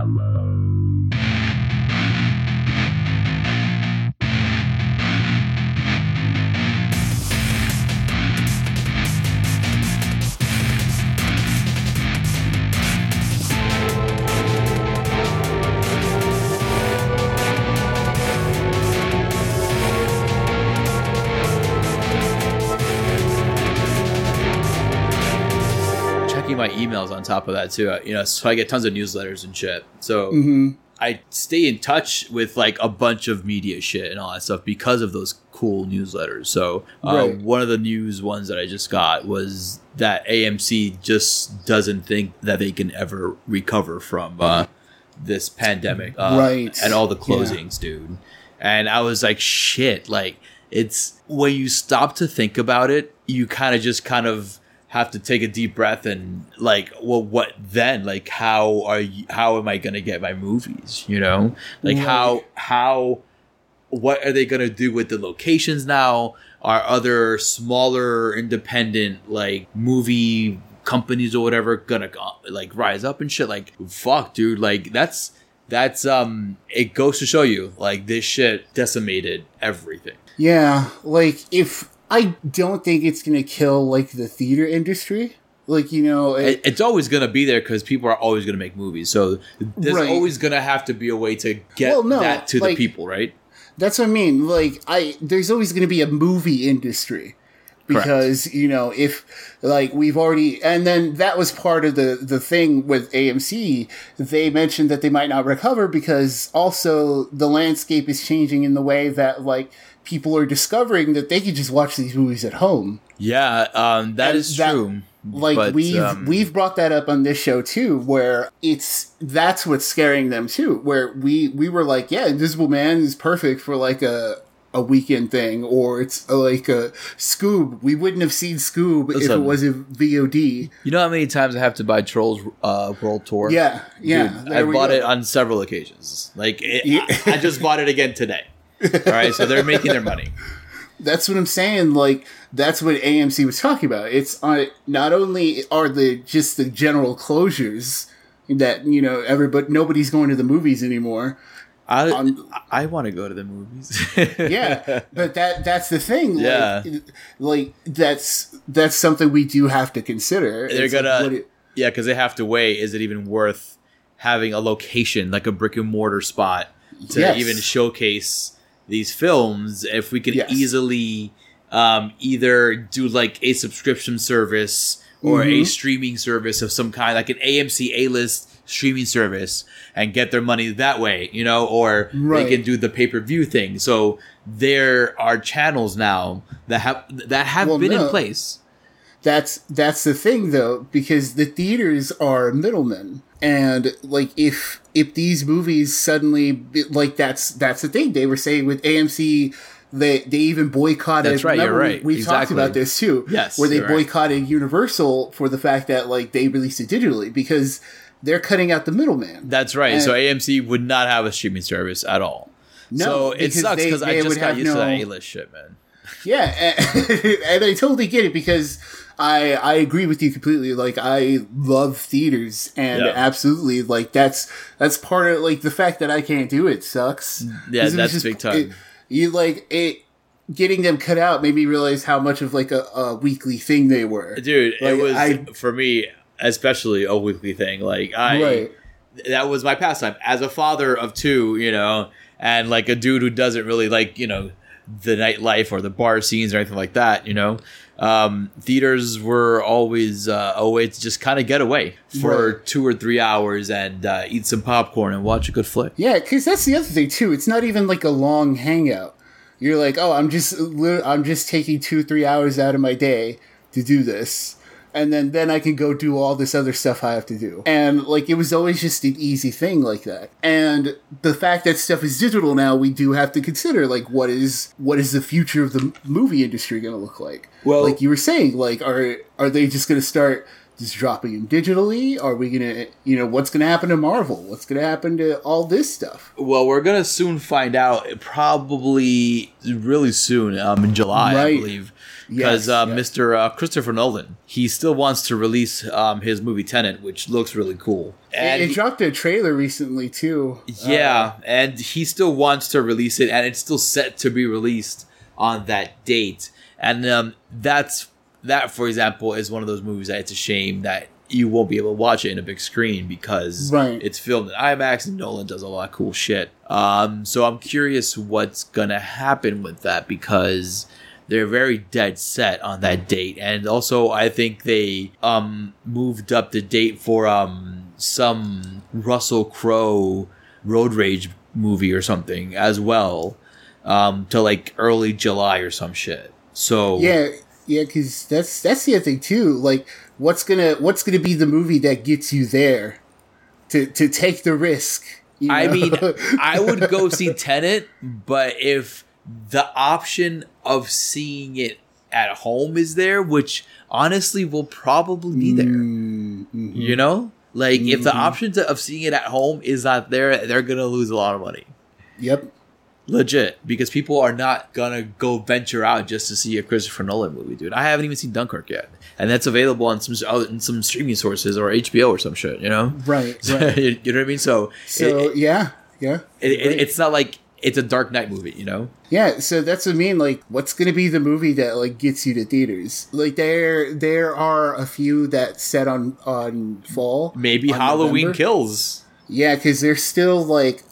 Hello. Emails on top of that too. You know, so I get tons of newsletters and shit. So Mm-hmm. I stay in touch with like a bunch of media shit and all that stuff because of those cool newsletters. So uh, Right. one of the news ones that I just got was that AMC just doesn't think that they can ever recover from uh, this pandemic, uh, Right. And all the Yeah. closings, dude. And I was like, shit, like it's when you stop to think about it, you kind of just kind of have to take a deep breath and like, well, what then? Like, how are you, how am I to get my movies? You know, like how, how, what are they to do with the locations now? Are other smaller independent like movie companies or whatever gonna like rise up and shit? Like, fuck, dude. Like, that's, that's, um, it goes to show you, like, this shit decimated everything. Yeah, like if I don't think it's gonna kill like the theater industry. Like you know, it, It, it's always gonna be there because people are always gonna make movies. So there's Right. always gonna have to be a way to get Well, no, that to the people, right? that's what I mean. Like I, there's always gonna be a movie industry because you know if like we've already and then that was part of the the thing with AMC they mentioned that they might not recover because also the landscape is changing in the way that like people are discovering that they can just watch these movies at home Yeah, um, that And is that- true. like But, we've um, we've brought that up on this show too where it's that's what's scaring them too where we we were like yeah invisible man is perfect for like a a weekend thing or it's uh, like a scoob we wouldn't have seen scoob if it wasn't vod You know how many times I have to buy Trolls uh, World Tour? yeah yeah Dude, I bought go. it on several occasions. Like it, Yeah. I, I just bought it again today. All right, so they're making their money. that's what I'm saying. Like that's what AMC was talking about. It's uh, not only are the just the general closures that you know everybody nobody's going to the movies anymore. I Um, I want to go to the movies. Yeah, but that that's the thing. Like, Yeah. like that's that's something we do have to consider. they're It's gonna what it- yeah because they have to weigh is it even worth having a location like a brick and mortar spot to Yes. even showcase these films if we could Yes. easily um, either do like a subscription service or a Mhm. streaming service of some kind like an amc a-list streaming service and get their money that way you know or Right. they can do the pay-per-view thing so there are channels now that have that have Well, been in place that's that's the thing though, because the theaters are middlemen, and like if if these movies suddenly like that's that's the thing they were saying with AMC. They, they even boycotted. That's right, you're remember we- right, We, talked about this too. Yes, where they you're right. boycotted Universal for the fact that like they released it digitally because they're cutting out the middleman. That's right. And- so AMC would not have a streaming service at all. No, so it sucks because I just got have used to that A-list shit, man. Yeah, and, and I totally get it because I I agree with you completely. Like I love theaters, and Yeah. absolutely like that's that's part of like the fact that I can't do it sucks. Yeah, that's big time. it- you like it. Getting them cut out made me realize how much of like a, a weekly thing they were. Dude, Like, it was I- for me especially a weekly thing. Like I Right. that was my pastime as a father of two, you know, and like a dude who doesn't really like, you know, the nightlife or the bar scenes or anything like that, you know. Um, theaters were always uh, a way to just kind of get away for Right. two or three hours and uh, eat some popcorn and watch a good flick. Yeah, because that's the other thing too. It's not even like a long hangout. You're like, oh, I'm just I'm just taking two three hours out of my day to do this, and then then I can go do all this other stuff I have to do. And like it was always just an easy thing like that. And the fact that stuff is digital now, we do have to consider like what is what is the future of the movie industry going to look like. Well- like you were saying, like are are they just going to start just dropping them digitally? Are we gonna, you know, what's gonna happen to Marvel? What's gonna happen to all this stuff? Well, we're gonna soon find out. Probably really soon, um, in July, I believe, because Yes, uh, yes. Mr. Uh, Christopher Nolan, he still wants to release um, his movie Tenet, which looks really cool. And it, he- dropped a trailer recently too. yeah, and he still wants to release it, and it's still set to be released on that date. And um, that's that, for example, is one of those movies that it's a shame that you won't be able to watch it in a big screen because Right. it's filmed in IMAX and Nolan does a lot of cool shit. Um, so I'm curious what's gonna happen with that because they're very dead set on that date, and also I think they um moved up the date for um some Russell Crowe road rage movie or something as well um to like early July or some shit. So Yeah, yeah, because that's that's the other thing too. Like, what's gonna what's gonna be the movie that gets you there to to take the risk? you I mean, I would go see Tenet, but if the option of seeing it at home is there, which honestly will probably be there, Mm-hmm. you know, like if the option to, of seeing it at home is not there, they're gonna lose a lot of money. yep. Legit, because people are not gonna go venture out just to see a Christopher Nolan movie, dude. I haven't even seen Dunkirk yet, and that's available on some oh, on some streaming sources or HBO or some shit, you know. Right, right. you know what I mean? So, So it, yeah, yeah, it, it, it's not like it's a Dark Knight movie, you know. yeah. So that's what I mean. Like, what's gonna be the movie that like gets you to theaters? Like, there there are a few that set on on fall. Maybe on Halloween November. Kills. Yeah, because they're still like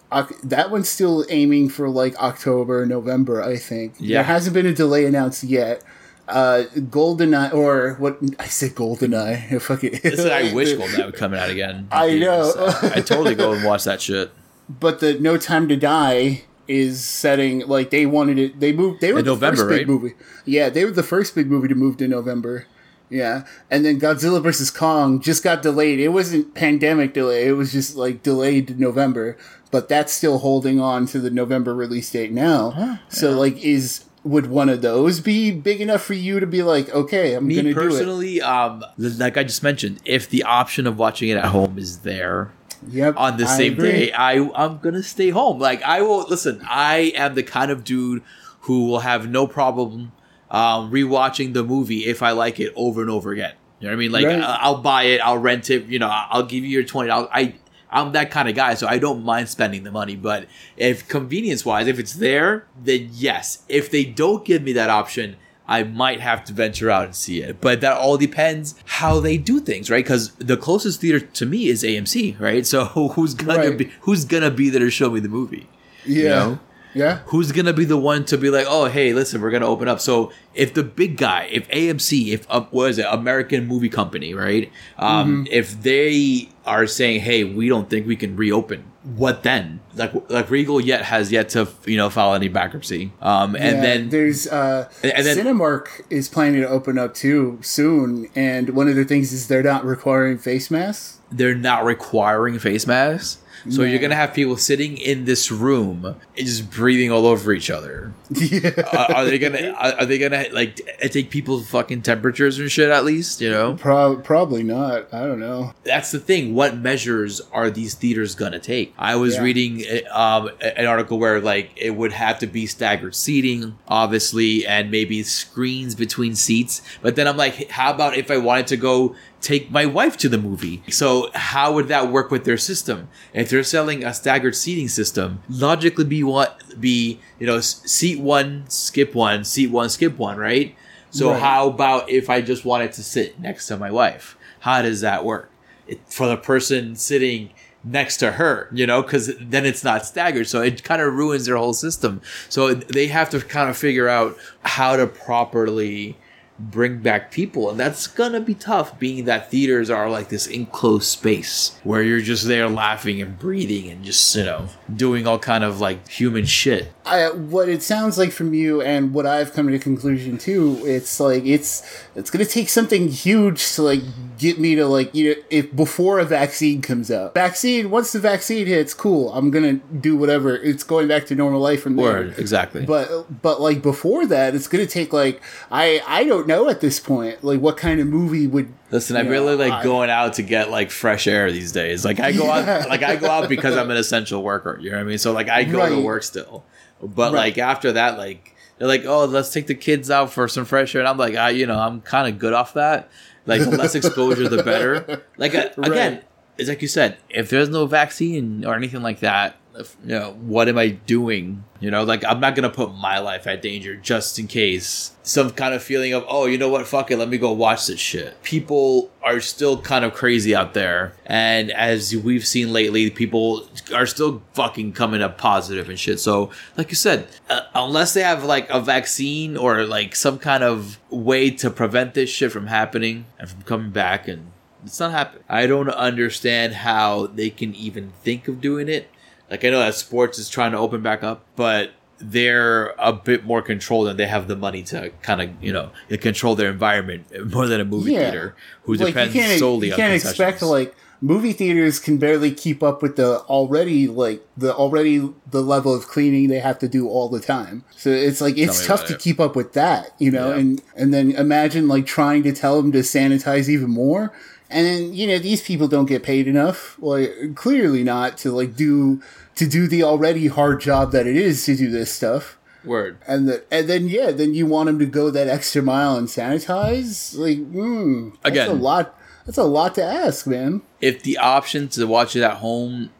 that one's still aiming for like October, November. I think. Yeah. There hasn't been a delay announced yet. Uh, Goldeneye or what I said Goldeneye. Fuck it. Listen, I wish Goldeneye would come out again. I know. I totally go and watch that shit. but the No Time to Die is setting like they wanted it. They moved. They were In the November, first big right? movie. Yeah, they were the first big movie to move to November. Yeah, and then Godzilla vs Kong just got delayed. It wasn't pandemic delay. It was just like delayed to November. But that's still holding on to the November release date now. so like, is would one of those be big enough for you to be like, okay, I'm Me gonna do it? personally, um, like I just mentioned, if the option of watching it at home is there Yep, on the I same agree. day, I I'm gonna stay home. Like I will listen. I am the kind of dude who will have no problem um, rewatching the movie if I like it over and over again. You know what I mean? Like Right. I- I'll buy it, I'll rent it. You know, I'll give you your twenty dollars. I I'm that kind of guy, so I don't mind spending the money. But if convenience wise, if it's there, then yes. If they don't give me that option, I might have to venture out and see it. But that all depends how they do things, right? Because the closest theater to me is AMC, right? So who's gonna Right. be who's gonna be there to show me the movie? Yeah, You know? Yeah. who's gonna be the one to be like, oh, hey, listen, we're gonna open up. So if the big guy, if AMC, if uh, what is it, American Movie Company, right? Um, If they are saying, hey, we don't think we can reopen, what then? Like, like Regal yet has yet to you know file any bankruptcy. Um, and Yeah, then there's uh, And- and then- Cinemark is planning to open up too soon, and one of the things is they're not requiring face masks. they're not requiring face masks. So you're gonna have people sitting in this room and just breathing all over each other. yeah, are, are they gonna? Are, are they gonna like take people's fucking temperatures and shit? At least you know. Pro- probably not. I don't know. that's the thing. What measures are these theaters gonna take? I was Yeah. reading um, an article where like it would have to be staggered seating, obviously, and maybe screens between seats. But then I'm like, how about if I wanted to go take my wife to the movie? So how would that work with their system? If they're selling a staggered seating system, logically be what be you know seat one, skip one, seat one, skip one, right? So Right. how about if I just wanted to sit next to my wife? How does that work? It, for the person sitting next to her, you know, because then it's not staggered. So it kind of ruins their whole system. So they have to kind of figure out how to properly bring back people. And that's to be tough, being that theaters are like this enclosed space where you're just there laughing and breathing and just, you know, doing all kind of like human shit. I, what it sounds like from you and what I've come to conclusion too, it's like it's it's gonna take something huge to like get me to like you know if before a vaccine comes out. Vaccine once the vaccine hits, cool. I'm gonna do whatever. It's going back to normal life from there. Word, exactly. But but like before that, it's gonna take like I I don't know at this point. Like, what kind of movie would? Listen, I you really like I- going out to get like fresh air these days. Like I go Yeah. out, like I go out because I'm an essential worker. You know what I mean? So like I go to work still, but Right. like after that, like they're like, oh, let's take the kids out for some fresh air, and I'm like, I, you know, I'm kind of good off that. Like the less exposure, the better. Like uh, again, it's like you said, if there's no vaccine or anything like that, if, you know, what am I doing? You know, like I'm not gonna put my life at danger just in case. Some kind of feeling of, oh, you know what, fuck it, let me go watch this shit. People are still kind of crazy out there, and as we've seen lately, people are still fucking coming up positive and shit. So, like you said, uh, unless they have like a vaccine or like some kind of way to prevent this shit from happening and from coming back and it's not happening. I don't understand how they can even think of doing it. Like I know that sports is trying to open back up, but they're a bit more controlled and they have the money to kind of you know control their environment more than a movie Yeah. theater who like, depends you can't, solely you can't expect like movie theaters can barely keep up with the already like the already the level of cleaning they have to do all the time so it's like it's tough to it. keep up with that you know Yeah. and and then imagine like trying to tell them to sanitize even more and then you know these people don't get paid enough like clearly not to like do to do the already hard job that it is to do this stuff Word. and the, and then yeah, then you want them to go that extra mile and sanitize. Like, mm, that's Again. a lot. That's a lot to ask, man. If the option to watch it at home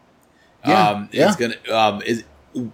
Yeah, um, yeah. is gonna um, is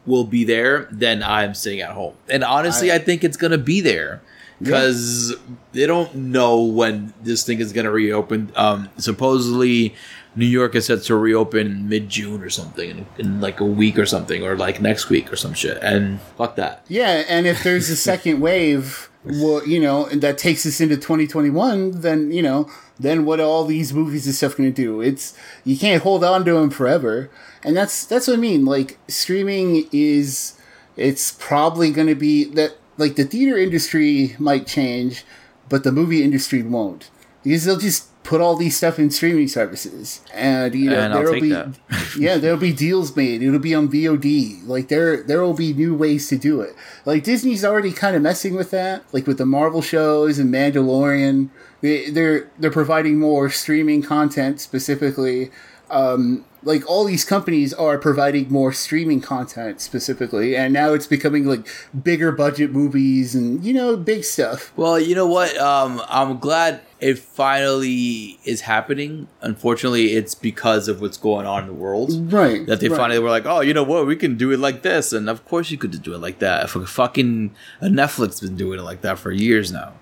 will be there, then I'm sitting at home. And honestly, I, I- think it's gonna be there because they don't know when this thing is gonna reopen. Um, supposedly, New York is set to reopen mid June or something in, in like a week or something, or like next week or some shit. And fuck that. Yeah, and if there's a second wave, well, you know, and that takes us into 2021, then you know, then what are all these movies and stuff going to do? It's you can't hold on to them forever, and that's that's what I mean. Like streaming is, it's probably going to be that like the theater industry might change, but the movie industry won't because they'll just put all these stuff in streaming services, and you know And I'll there'll take be that. yeah, there'll be deals made. It'll be on VOD. Like there, there will be new ways to do it. Like Disney's already kind of messing with that, like with the Marvel shows and Mandalorian. They, they're they're providing more streaming content specifically. Um, like all these companies are providing more streaming content specifically, and now it's becoming like bigger budget movies and you know big stuff. Well, you know what? Um, I'm glad it finally is happening. Unfortunately, it's because of what's going on in the world. Right. That they right. finally were like, oh, you know what? We can do it like this, and of course you could do it like that. Fucking uh, Netflix been doing it like that for years now.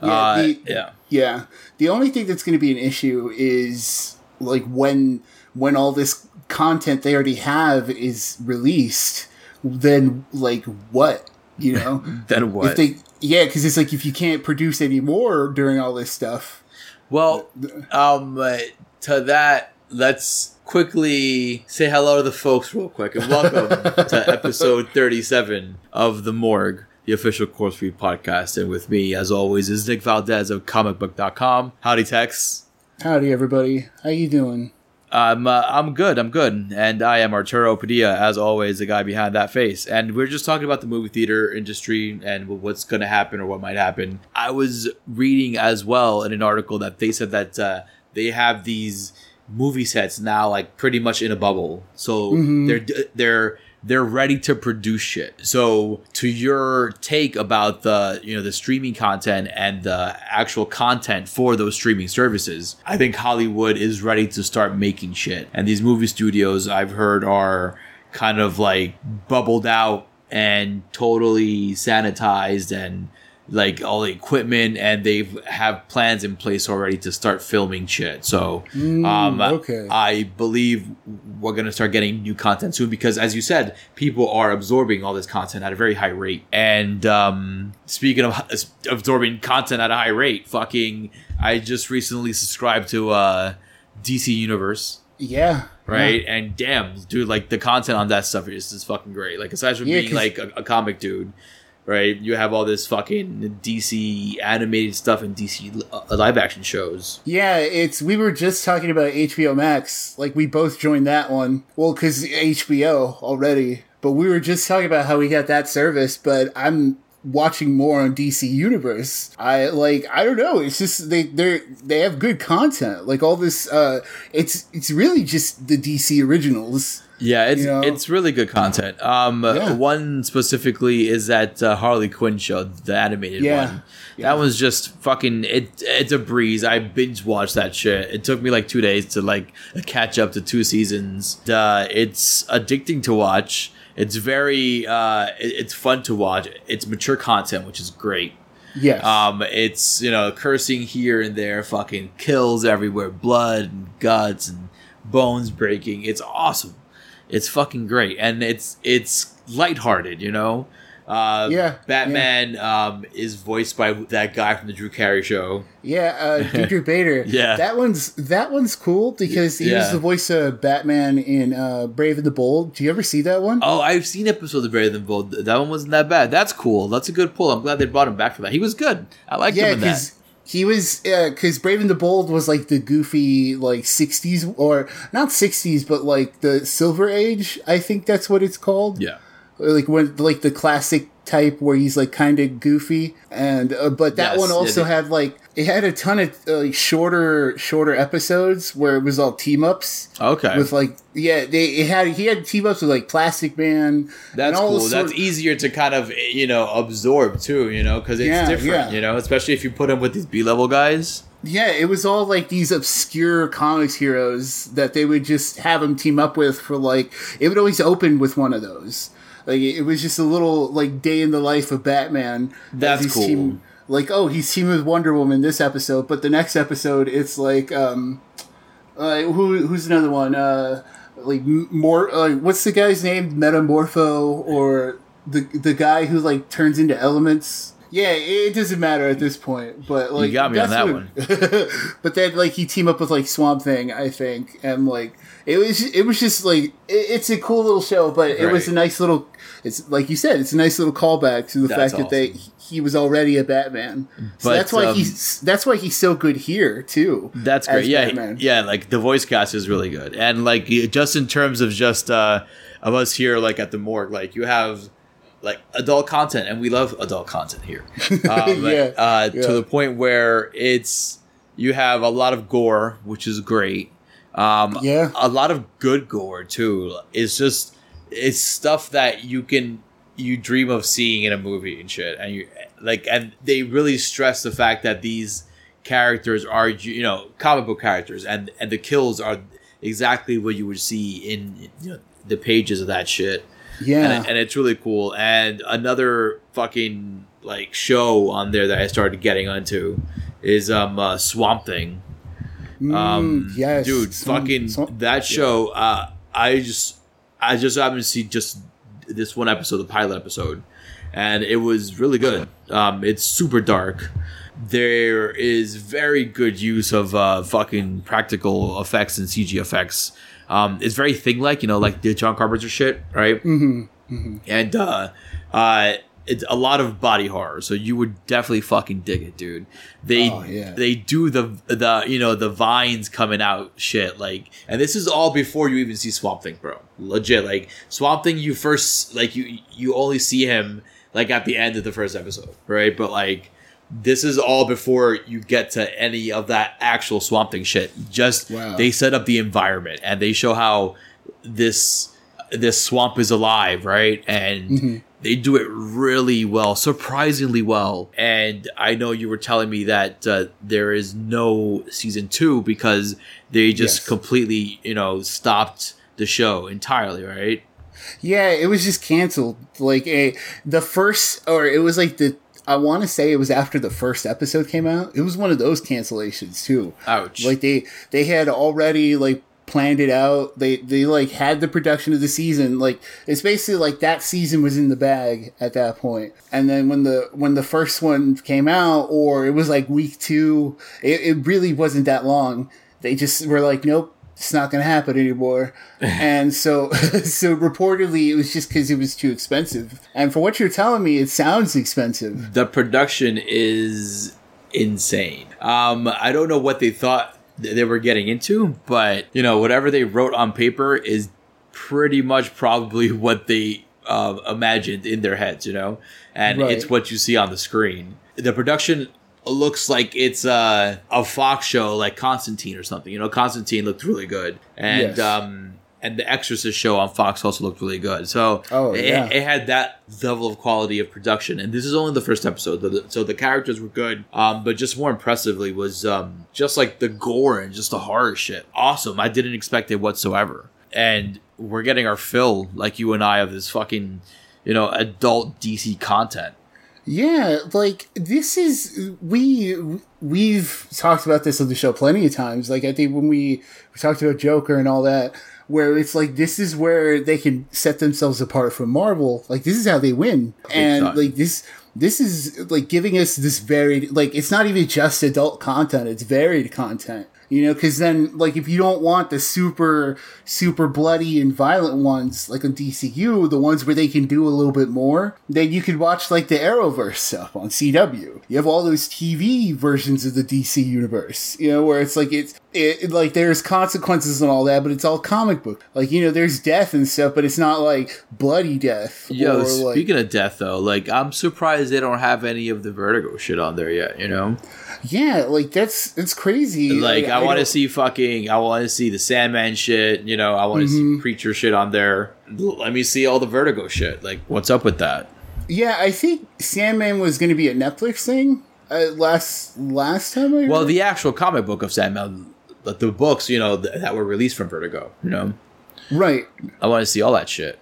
Yeah, uh, the- yeah. Yeah. The only thing that's going to be an issue is like when when all this content they already have is released, then like what you know? Then what? If they yeah, because it's like if you can't produce any more during all this stuff. Well, um, uh, to that, let's quickly say hello to the folks real quick and welcome to episode 37 of The Morgue, the official Corpsefeed podcast. And with me, as always, is Nick Valdez of comicbook.com. Howdy, Tex. Howdy, everybody. How you doing? I'm, uh, I'm good, I'm good. And I am Arturo Padilla, as always, the guy behind that face. And we're just talking about the movie theater industry and what's going to happen or what might happen. I was reading as well in an article that they said that uh, they have these movie sets now, like pretty much in a bubble. So they're they're they're ready to produce shit. So to your take about the you know the streaming content and the actual content for those streaming services, I think Hollywood is ready to start making shit. And these movie studios I've heard are kind of like bubbled out and totally sanitized and like all the equipment and they have plans in place already to start filming shit. So um okay. I believe we're going to start getting new content soon because as you said, people are absorbing all this content at a very high rate. And um speaking of absorbing content at a high rate, fucking I just recently subscribed to uh DC Universe Yeah. right? And damn, dude, like the content on that stuff is just fucking great. Like aside from Yeah, being like a, a comic dude, right? You have all this fucking DC animated stuff and DC uh, live action shows. Yeah, it's we were just talking about HBO Max. Like we both joined that one. Well, because HBO already, but we were just talking about how we got that service. But I'm watching more on DC Universe. I like I don't know. It's just they they they have good content. Like all this uh it's it's really just the DC originals. Yeah, it's You know? it's really good content. Um, Yeah. one specifically is that uh, Harley Quinn show, the animated Yeah. one. Yeah. That was just fucking. It it's a breeze. I binge watched that shit. It took me like two days to like catch up to two seasons. Uh, it's addicting to watch. It's very. Uh, it- it's fun to watch. It's mature content, which is great. Yes. Um, it's you know cursing here and there, fucking kills everywhere, blood and guts and bones breaking. It's awesome. It's fucking great, and it's it's lighthearted. You know, uh, Yeah, Batman um, is voiced by that guy from the Drew Carey show. Yeah, uh, Diedrich Bader. Yeah. that one's that one's cool because he was Yeah. the voice of Batman in uh, Brave and the Bold. Do you ever see that one? Oh, I've seen episodes of Brave and the Bold. That one wasn't that bad. That's cool. That's a good pull. I'm glad they brought him back for that. He was good. I liked yeah, him in that. He was because Brave and the Bold was like the goofy like '60s or not '60s, but like the Silver Age. I think that's what it's called. Yeah. like when like the classic type where he's like kind of goofy and uh, but that Yes, one also had like it had a ton of uh, like shorter shorter episodes where it was all team ups Okay. with like yeah they it had he had team ups with like Plastic Man That's cool. That's easier to kind of you know absorb too. You know because it's Yeah, different. yeah. You know, especially if you put him with these B level guys. yeah it was all like these obscure comics heroes that they would just have him team up with for like it would always open with one of those like it was just a little like day in the life of Batman That's cool. team- like oh he's teaming with Wonder Woman this episode, but the next episode it's like um, uh, who who's another one? Uh, like more uh, what's the guy's name? Metamorpho or the the guy who like turns into elements. Yeah, it doesn't matter at this point, but like got me on that what- but then like he team up with like Swamp Thing, I think, and like it was it was just like it, it's a cool little show, but it was a nice little. It's like you said, it's a nice little callback to the That's fact that they he was already a Batman. So But, that's why um, he's that's why he's so good here too. That's great. Yeah, Batman. yeah. Like the voice cast is really good, and like just in terms of just uh of us here, like at the morgue, like you have like adult content, and we love adult content here. Um, Yeah, uh, yeah. To the point where it's you have a lot of gore, which is great. Um, Yeah. a lot of good gore too. It's just it's stuff that you can you dream of seeing in a movie and shit, and you like, and they really stress the fact that these characters are you know comic book characters, and and the kills are exactly what you would see in you know, the pages of that shit Yeah, and, and it's really cool. And another fucking like show on there that I started getting onto is um uh, Swamp Thing. Um, Mm, yes, dude, Swamp- fucking Swamp- that show. Uh, I just I just happened to see just this one episode, the pilot episode, and it was really good. Um, it's super dark. There is very good use of uh, fucking practical effects and CG effects. Um, it's very thing like you know, like the John Carpenter shit, right? Mm-hmm. and uh, uh, it's a lot of body horror. So you would definitely fucking dig it, dude. They Oh, yeah. they do the the you know the vines coming out shit like, and this is all before you even see Swamp Thing, bro. Legit, like Swamp Thing, you first like you you only see him like at the end of the first episode, right? But like. This is all before you get to any of that actual Swamp Thing shit. Just Wow. they set up the environment and they show how this this swamp is alive, right? And Mm-hmm. they do it really well, surprisingly well. And I know you were telling me that uh, there is no season two because they just Yes. completely, you know, stopped the show entirely, right? Yeah, it was just canceled. Like a the first, or it was like the. I want to say it was after the first episode came out. It was one of those cancellations too. Ouch. Like they they had already like planned it out. They they like had the production of the season. Like it's basically like that season was in the bag at that point. And then when the when the first one came out, or it was like week two, it, it really wasn't that long. They just were like, nope. It's not going to happen anymore, and so, so reportedly, it was just because it was too expensive. And for what you're telling me, it sounds expensive. the production is insane. Um, I don't know what they thought th- they were getting into, but you know, whatever they wrote on paper is pretty much probably what they uh, imagined in their heads, you know, and Right. it's what you see on the screen. The production looks like it's uh, a Fox show, like Constantine or something. You know, Constantine looked really good, and Yes. um, and the Exorcist show on Fox also looked really good. So Oh, it, yeah. it had that level of quality of production, and this is only the first episode, so the, so the characters were good. Um, but just more impressively was um, just like the gore and just the horror shit. Awesome! I didn't expect it whatsoever, and we're getting our fill, like you and I, of this fucking you know adult DC content. Yeah, like this is we we've talked about this on the show plenty of times. Like I think when we, we talked about Joker and all that, where it's like this is where they can set themselves apart from Marvel. Like this is how they win, and time. like this this is like giving us this varied like it's not even just adult content; it's varied content. You know, because then, like, if you don't want the super, super bloody and violent ones, like on DCU, the ones where they can do a little bit more, then you could watch, like, the Arrowverse stuff on CW. You have all those TV versions of the DC universe, you know, where it's like, it's, it, like, there's consequences and all that, but it's all comic book. Like, you know, there's death and stuff, but it's not, like, bloody death. Yo, or, like, speaking of death, though, like I'm surprised they don't have any of the Vertigo shit on there yet. You know, yeah, like, that's, it's crazy. like I, want to see fucking, I want to see the Sandman shit. You know, I want to Mm-hmm. see Preacher shit on there. Let me see all the Vertigo shit. Like, what's up with that? Yeah, I think Sandman was going to be a Netflix thing uh, last last time. I Well, heard. the actual comic book of Sandman, but the books, you know, th- that were released from Vertigo. You know, right. I want to see all that shit.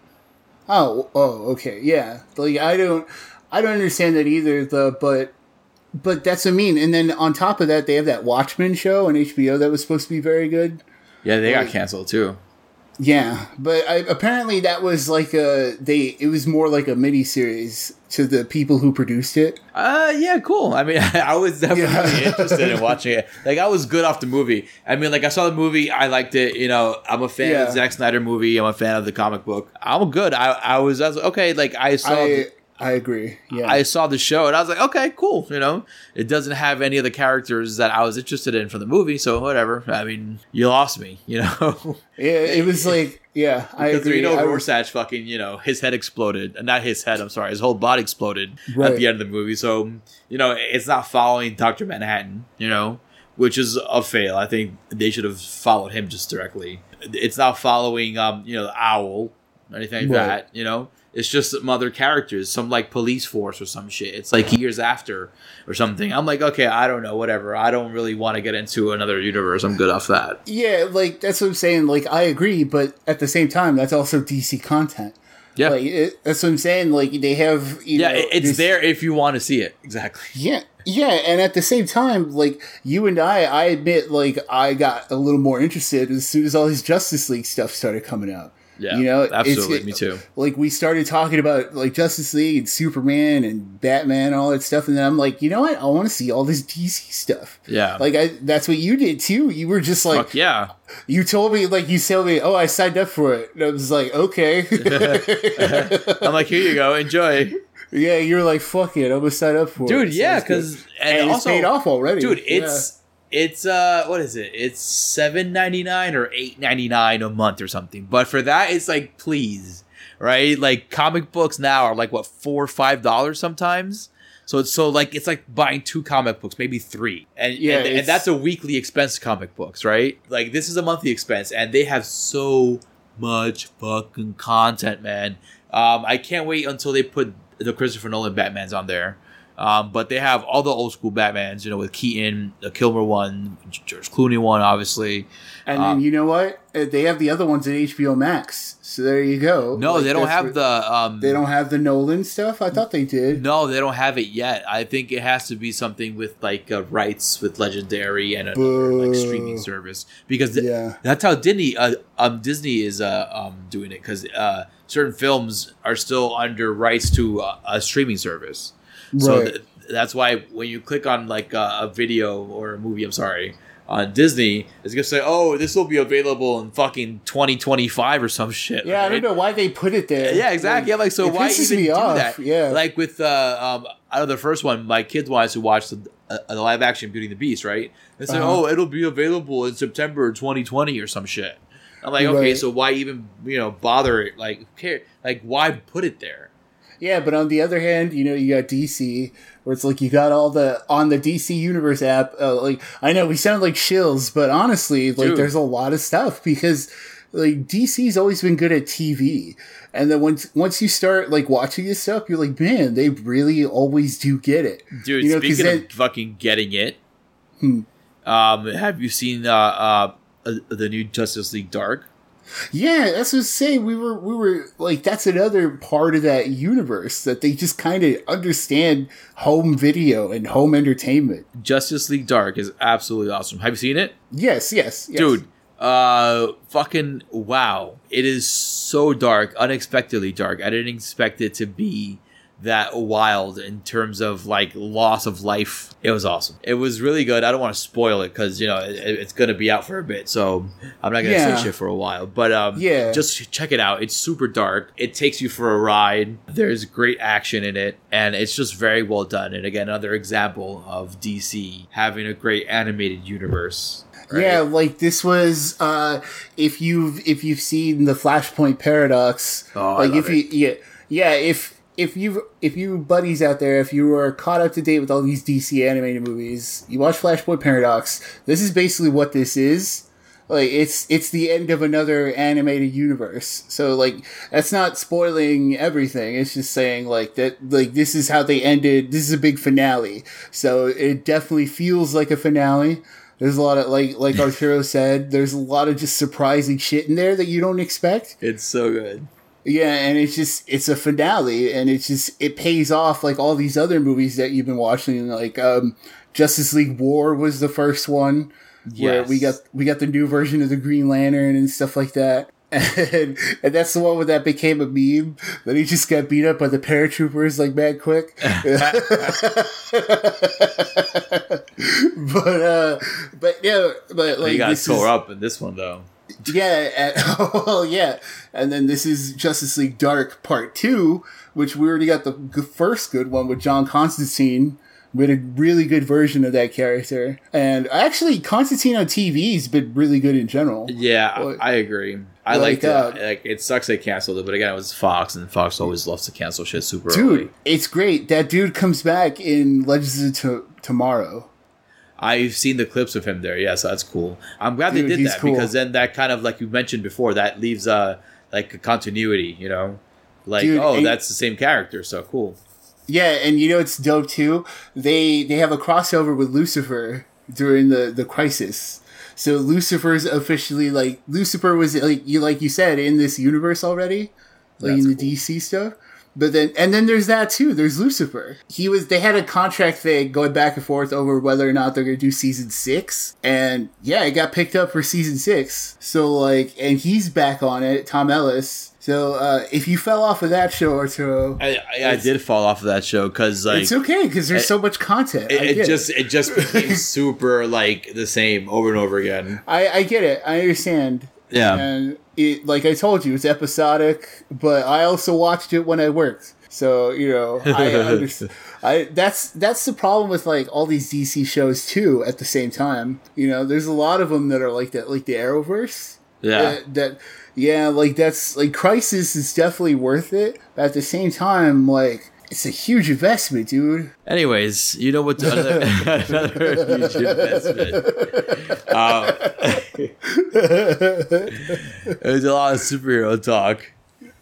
Oh, oh, okay, yeah. Like I don't, I don't understand that either. The but, but that's what I mean. And then on top of that, they have that Watchmen show on HBO that was supposed to be very good. Yeah, they got canceled too. Yeah, but I, apparently that was like a they. It was more like a mini series to the people who produced it. Uh, yeah, cool. I mean, I was definitely Yeah. interested in watching it. Like, I was good off the movie. I mean, like, I saw the movie, I liked it. You know, I'm a fan of the Zack Snyder movie. I'm a fan of the comic book. I'm good. I, I was, I was okay. Like, I saw. I the, I agree. Yeah, I saw the show and I was like, okay, cool. You know, it doesn't have any of the characters that I was interested in for the movie, so whatever. I mean, you lost me, you know. yeah. It was like yeah. I Because agree. you know Rorschach fucking, you know, his head exploded. Not his head, I'm sorry, his whole body exploded at the end of the movie. So, you know, it's not following Dr. Manhattan, you know, which is a fail. I think they should have followed him just directly. It's not following um, you know, the owl or anything like Right. that, you know. It's just some other characters, some like police force or some shit. It's like years after or something. I'm like, okay, I don't know, whatever. I don't really want to get into another universe. I'm good off that. Yeah, like that's what I'm saying. Like I agree, but at the same time, that's also DC content. Yeah. Like it, that's what I'm saying. Like they have, you yeah, know, it's this- there if you want to see it. Exactly. Yeah, yeah, and at the same time, like you and I, I admit, like I got a little more interested as soon as all this Justice League stuff started coming out. Yeah, you know, it's- absolutely. Me too. Like we started talking about like Justice League and Superman and Batman and all that stuff, and then I'm like, you know what? I want to see all this DC stuff. Yeah. Like I, that's what you did too. You were just like, Fuck yeah. you told me, like you told me, oh, I signed up for it. And I was like, okay. I'm like, here you go, enjoy, yeah, you're like, fuck it, I'm gonna sign up for it. dude. Yeah, because and, and, also, it's paid off already, dude, Yeah. It's uh, what is it? It's seven ninety nine or eight ninety nine a month or something. But for that, it's like, please, right? Like comic books now are like what four or five dollars sometimes. So it's so like it's like buying two comic books, maybe three, and Yeah, and, and that's a weekly expense. Comic books, right? Like this is a monthly expense, and they have so much fucking content, man. Um, I can't wait until they put the Christopher Nolan Batmans on there. Um, but they have all the old school Batmans, you know, with Keaton, the Kilmer one, George Clooney one, obviously. And Um, then you know what? Uh, They have the other ones at HBO Max. So there you go. No, Like, they don't have the. Um, They don't have the Nolan stuff. I thought they did. No, they don't have it yet. I think it has to be something with like uh, rights with Legendary and a like streaming service because th- Yeah. that's how Disney uh, um Disney is uh, um doing it because uh, certain films are still under rights to uh, a streaming service. So th- that's why when you click on like uh, a video or a movie, I'm sorry, on Disney, it's gonna say, "Oh, this will be available in fucking 2025 or some shit." Yeah, I don't know why they put it there. Yeah, exactly. I'm like, so why even me do off. that? Yeah. Like with uh, um, out of the first one, my kids wanted to watch the, uh, the live action Beauty and the Beast, right? They said, Uh-huh. oh, it'll be available in September 2020 or some shit. I'm like, okay, Right. so why even you know bother it? Like, care? Like, why put it there? Yeah, but on the other hand, you know, you got DC, where it's like you got all the on the DC Universe app. Uh, like, I know we sound like shills, but honestly, like, Dude. there's a lot of stuff because like DC's always been good at TV, and then once once you start like watching this stuff, you're like, man, they really always do get it. Dude, You know, speaking of fucking getting it, Hmm. um, have you seen uh, uh, uh, the new Justice League Dark? Yeah, that's what I'm saying. We were we were like that's another part of that universe that they just kind of understand home video and home entertainment. Justice League Dark is absolutely awesome. Have you seen it? Yes, yes, yes. dude uh fucking wow it is so dark unexpectedly dark i didn't expect it to be that wild in terms of like loss of life. It was awesome. It was really good. I don't want to spoil it because you know it, it's gonna be out for a bit so i'm not gonna Yeah. say shit for a while. But um Yeah. just check it out. It's super dark. It takes you for a ride. There's great action in it and it's just very well done. And again another example of dc having a great animated universe. Right? Yeah, like this was uh if you've if you've seen the Flashpoint paradox, Oh, like if you yeah yeah if if you if you buddies out there if you are caught up to date with all these DC animated movies, you watch Flashpoint Paradox. This is basically what this is. Like it's it's the end of another animated universe. So like that's not spoiling everything. It's just saying like that like this is how they ended. This is a big finale. So it definitely feels like a finale. There's a lot of like like Arturo said. There's a lot of just surprising shit in there that you don't expect. It's so good. Yeah, and it's just it's a finale, and it's just it pays off like all these other movies that you've been watching. Like um, Justice League War was the first one where we got we got the new version of the Green Lantern and stuff like that. And, and that's the one where that became a meme that he just got beat up by the paratroopers like mad quick. but uh but yeah but like he got tore is- up in this one though. Yeah, and, well, yeah, and then this is Justice League Dark Part Two, which we already got the g- first good one with John Constantine. We had a really good version of that character, and actually, Constantine on TV has been really good in general. Yeah, Well, I agree. I like, like uh, that. Like it sucks they canceled it, but again, it was Fox, and Fox always loves to cancel shit super Dude, early. it's great. That dude comes back in Legends of to- Tomorrow. I've seen the clips of him there. Yeah, so that's cool. I'm glad Dude, they did that cool. because then that kind of like you mentioned before, that leaves uh like a continuity. You know, like Dude, oh, that's the same character. So cool. Yeah, and you know it's dope too. They they have a crossover with Lucifer during the the crisis. So Lucifer's officially like Lucifer was like you like you said in this universe already, like That's in the cool. DC stuff. But then and then there's that too. There's Lucifer. He was they had a contract thing going back and forth over whether or not they're gonna do season six. And yeah, it got picked up for season six. So like and he's back on it, Tom Ellis. So uh, if you fell off of that show, Arturo, I, I, I did fall off of that show because like it's okay because there's so much content. It, it just it just became super like the same over and over again. I, I get it. I understand. Yeah. And it, like I told you, it's episodic, but I also watched it when I worked. So you know, I understand. I that's that's the problem with like all these DC shows too. At the same time, you know, there's a lot of them that are like that, like the Arrowverse. Yeah. That, that yeah, like that's like Crisis is definitely worth it. But at the same time, like it's a huge investment, dude. Anyways, you know what? Another, another huge investment. Um, there's a lot of superhero talk,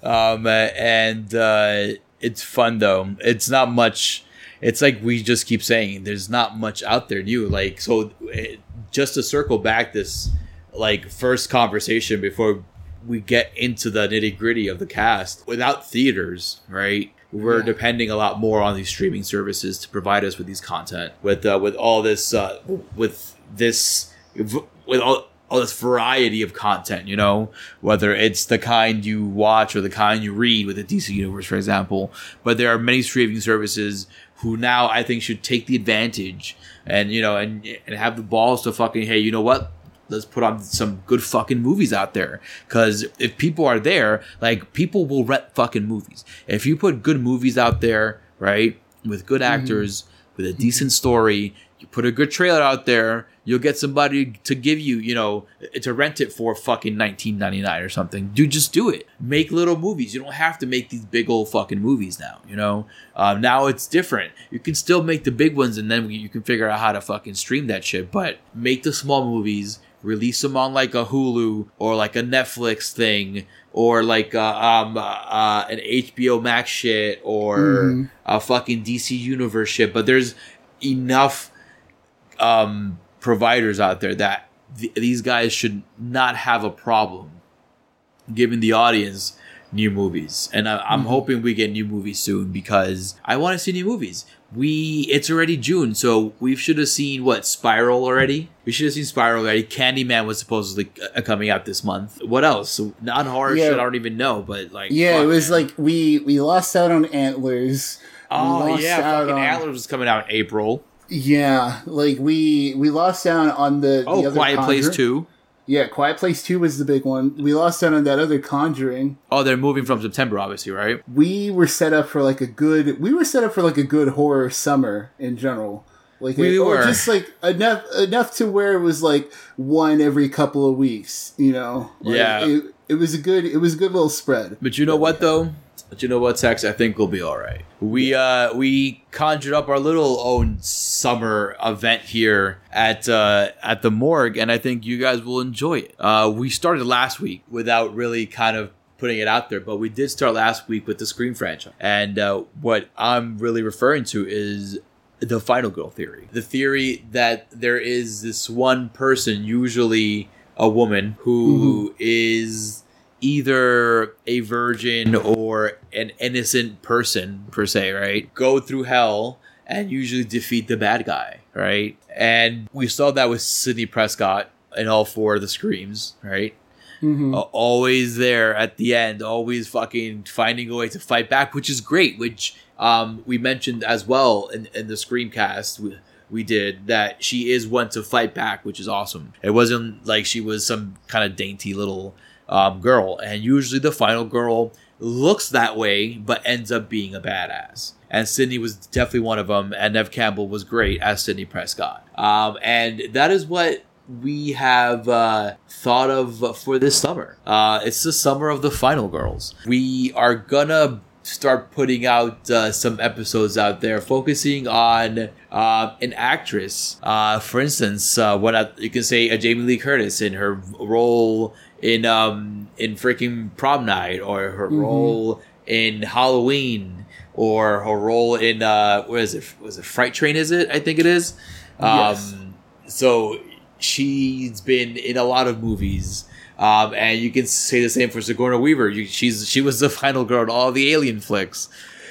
um, and uh, it's fun though. It's not much. It's like we just keep saying. There's not much out there new. Like so, it, just to circle back this like first conversation before we get into the nitty gritty of the cast. Without theaters, right? We're Yeah. depending a lot more on these streaming services to provide us with these content. With uh, with all this, uh, with this, with all all this variety of content, you know, whether it's the kind you watch or the kind you read with the DC universe, for example. But there are many streaming services who now I think should take the advantage and you know and and have the balls to fucking hey, you know what? Let's put on some good fucking movies out there. Because if people are there, like people will rent fucking movies. If you put good movies out there, right, with good actors, with a decent story. You put a good trailer out there, you'll get somebody to give you, you know, to rent it for fucking nineteen ninety nine or something. Dude, just do it. Make little movies. You don't have to make these big old fucking movies now. You know, um, now it's different. You can still make the big ones, and then you can figure out how to fucking stream that shit. But make the small movies. Release them on like a Hulu or like a Netflix thing or like uh, um, uh, uh, an HBO Max shit or Mhm. a fucking DC Universe shit. But there's enough um, providers out there that th- these guys should not have a problem giving the audience new movies. And I- I'm hoping we get new movies soon because I want to see new movies. We it's already June, so we should have seen what Spiral already. We should have seen Spiral already. Candyman was supposedly uh, coming out this month. What else? Non horror Yeah. shit. I don't even know, but like Yeah, fuck, it was man. like we we lost out on Antlers. Oh yeah, fucking on- Atlas was coming out in April. Yeah, like we we lost out on the, the Oh, other Quiet Place Conjure- two. Yeah, Quiet Place Two was the big one. We lost out on that other Conjuring. Oh, they're moving from September, obviously, right? We were set up for like a good. We were set up for like a good horror summer in general. Like We or were. just like enough enough to where it was like one every couple of weeks. You know. Like, Yeah. It, it was a good. It was a good little spread. But you know what though? But you know what, Sex? I think we'll be all right. We uh we conjured up our little own summer event here at uh at the morgue, and I think you guys will enjoy it. Uh, we started last week without really kind of putting it out there, but we did start last week with the Scream franchise, and uh, what I'm really referring to is the final girl theory. The theory that there is this one person, usually a woman, who is either a virgin or an innocent person per se, right? Go through hell and usually defeat the bad guy, right? And we saw that with Sidney Prescott in all four of the screams, right? hmm Uh, always there at the end, always fucking finding a way to fight back, which is great. Which um, we mentioned as well in, in the screencast we, we did that she is one to fight back, which is awesome. It wasn't like she was some kind of dainty little um, girl, and usually the final girl looks that way, but ends up being a badass. And Sidney was definitely one of them, and Nev Campbell was great as Sidney Prescott. Um, and that is what we have uh, thought of for this summer. Uh, it's the summer of the final girls. We are gonna start putting out uh, some episodes out there focusing on uh, an actress. Uh, for instance, uh, what I, you can say a Jamie Lee Curtis in her role in um, in freaking Prom Night, or her Mhm. role in Halloween, or her role in uh, what is it? Was it Fright Train? Is it? I think it is. Yes. Um, so she's been in a lot of movies. Um, and you can say the same for Sigourney Weaver. You, she's she was the final girl in all the Alien flicks.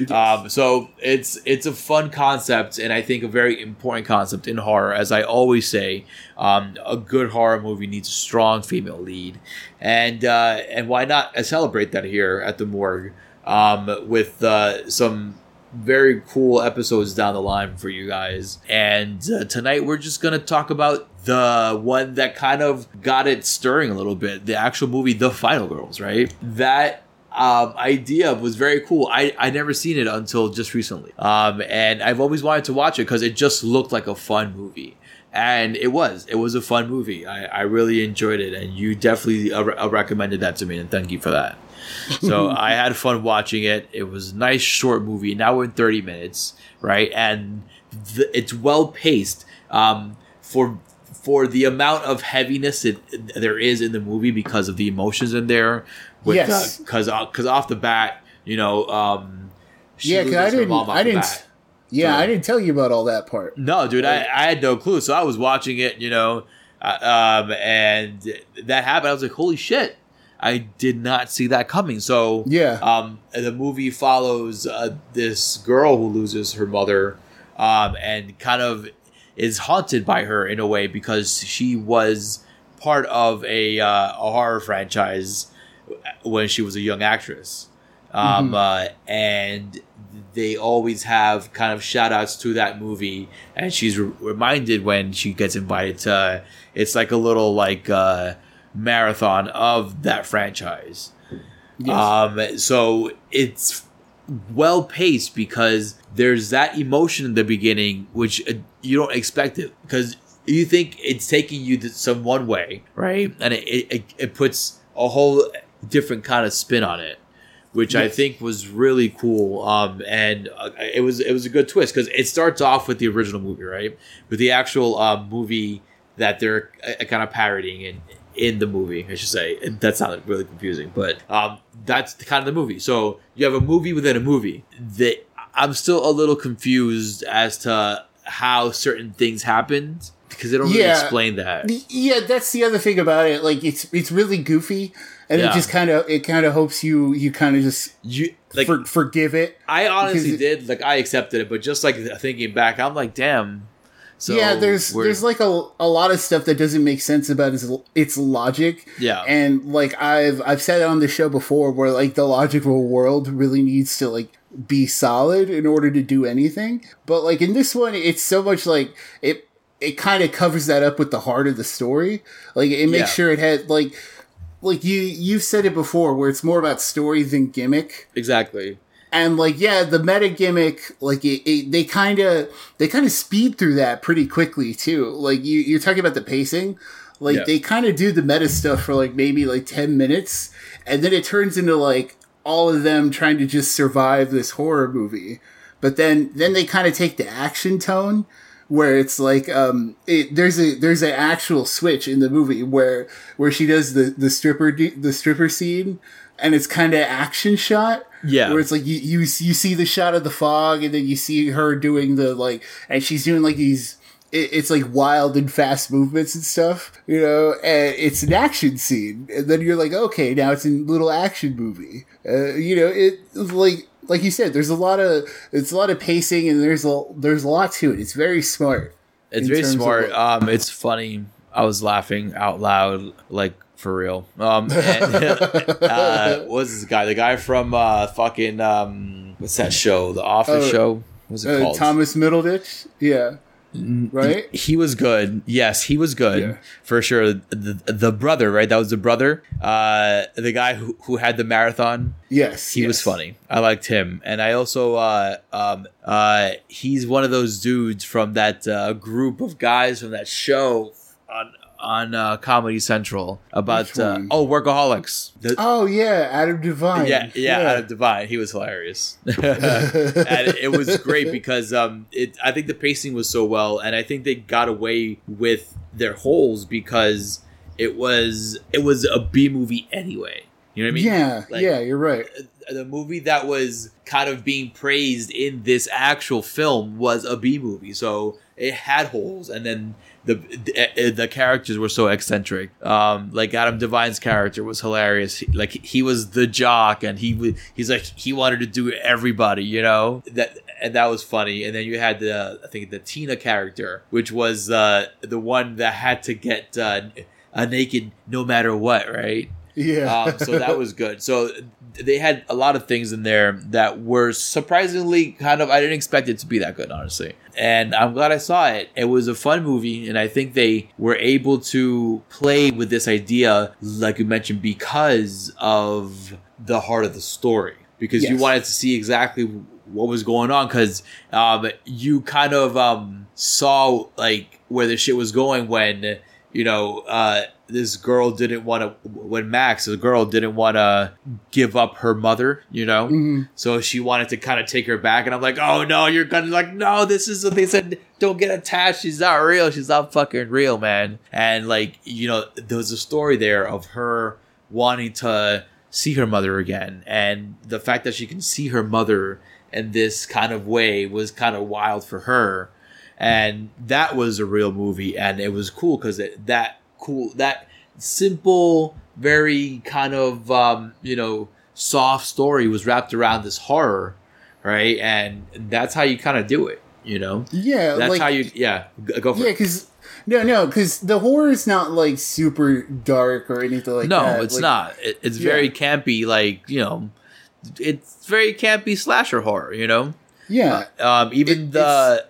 Um, so it's it's a fun concept, and I think a very important concept in horror. As I always say, um, a good horror movie needs a strong female lead, and uh, and why not celebrate that here at the morgue um, with uh, some very cool episodes down the line for you guys. And uh, tonight we're just gonna talk about the one that kind of got it stirring a little bit, the actual movie, The Final Girls. Right, that um, idea was very cool. I I never seen it until just recently, um, and I've always wanted to watch it because it just looked like a fun movie. And it was. It was a fun movie. I, I really enjoyed it, and you definitely uh, uh, recommended that to me, and thank you for that. So I had fun watching it. It was a nice short movie. Now we're in 30 minutes, right? And th- it's well paced um, for for the amount of heaviness it, there is in the movie because of the emotions in there. With, Yes. Because because off the bat, you know, um, Yeah, 'cause I didn't- I didn't-. Yeah, I didn't tell you about all that part. No, dude, I, I had no clue. So I was watching it, you know, uh, um, and that happened. I was like, holy shit. I did not see that coming. So Yeah. um, the movie follows uh, this girl who loses her mother um, and kind of is haunted by her in a way because she was part of a, uh, a horror franchise when she was a young actress. Um, uh, and they always have kind of shout outs to that movie. And she's re- reminded when she gets invited to, it's like a little like uh, marathon of that franchise. Yes. Um, so it's well paced because there's that emotion in the beginning which uh, you don't expect it because you think it's taking you some one way, right? And it, it, it puts a whole different kind of spin on it, which I think was really cool. Um, and uh, it was it was a good twist because it starts off with the original movie, right? With the actual um, movie that they're uh, kind of parodying in in the movie, I should say. And that sounded really confusing, but um, that's the kind of the movie. So you have a movie within a movie. That I'm still a little confused as to how certain things happened because they don't really explain that. Yeah, that's the other thing about it. Like it's it's really goofy, and Yeah. it just kind of it kind of hopes you you kind of just You like for, forgive it. I honestly did like I accepted it, but just like thinking back, I'm like, damn. So yeah, there's there's like a, a lot of stuff that doesn't make sense about its its logic. Yeah. and like I've I've said it on the show before, where like the logical world really needs to like be solid in order to do anything. But like in this one, it's so much like it it kind of covers that up with the heart of the story. Like it makes Yeah. sure it had like like you you've said it before, where it's more about story than gimmick exactly. and like yeah the meta gimmick like it, it, they kind of they kind of speed through that pretty quickly too like you, you're talking about the pacing like Yeah. they kind of do the meta stuff for like maybe like 10 minutes and then it turns into like all of them trying to just survive this horror movie but then then they kind of take the action tone where it's like um it, there's a there's an actual switch in the movie where where she does the the stripper the stripper scene and it's kind of action shot. Yeah. where it's like you, you you see the shot of the fog and then you see her doing the like and she's doing like these it, it's like wild and fast movements and stuff you know? And it's an action scene. And then you're like okay now it's a little action movie. Uh, you know it like like you said there's a lot of it's a lot of pacing and there's a there's a lot to it it's very smart It's very smart. what- Um, it's funny. I was laughing out loud, like for real. Um, and, uh, what was this guy? The guy from uh, fucking um, what's that show? The Office Oh, show. What's it uh, called? thomas middleditch yeah right He was good. Yes, he was good Yeah. for sure. The, the brother, right? That was the brother. Uh, the guy who, who had the marathon. yes He was funny. I liked him, and I also uh, um, uh, he's one of those dudes from that uh, group of guys from that show on uh, Comedy Central about uh, oh workaholics. The- oh yeah adam devine yeah, yeah, Adam Devine. He was hilarious, and it was great because um, it. I think the pacing was so well, and I think they got away with their holes because it was it was a B movie anyway. You know what I mean? yeah Like, yeah you're right the movie that was kind of being praised in this actual film was a B movie, so it had holes, and then the the, the characters were so eccentric. Um, like Adam Devine's character was hilarious. He- Like he was the jock, and he he's like he wanted to do everybody, you know that. And that was funny. And then you had the, I think the Tina character, which was uh, the one that had to get uh, a naked no matter what, right? Yeah um, so that was good. So they had a lot of things in there that were surprisingly kind of. I didn't expect it to be that good, honestly, and I'm glad I saw it. It was a fun movie, and I think they were able to play with this idea, like you mentioned, because of the heart of the story. Because you wanted to see exactly what was going on, because um, you kind of um, saw like where the shit was going when you know, uh, this girl didn't want to, when Max, the girl didn't want to give up her mother, you know? Mhm. So she wanted to kind of take her back. And I'm like, oh no, you're gonna, like, no, this is what they said. Don't get attached. She's not real. She's not fucking real, man. And like, you know, there was a story there of her wanting to see her mother again. And the fact that she can see her mother in this kind of way was kind of wild for her and that was a real movie and it was cool because that cool. That simple very kind of um, you know soft story was wrapped around this horror right? And that's how you kind of do it you know? Yeah that's like, how you yeah go for Yeah, it. because no, no, because the horror is not like super dark or anything like no that. No, it's Like, not. It, it's Yeah. very campy like you know it's very campy slasher horror you know Yeah, Um, even It- the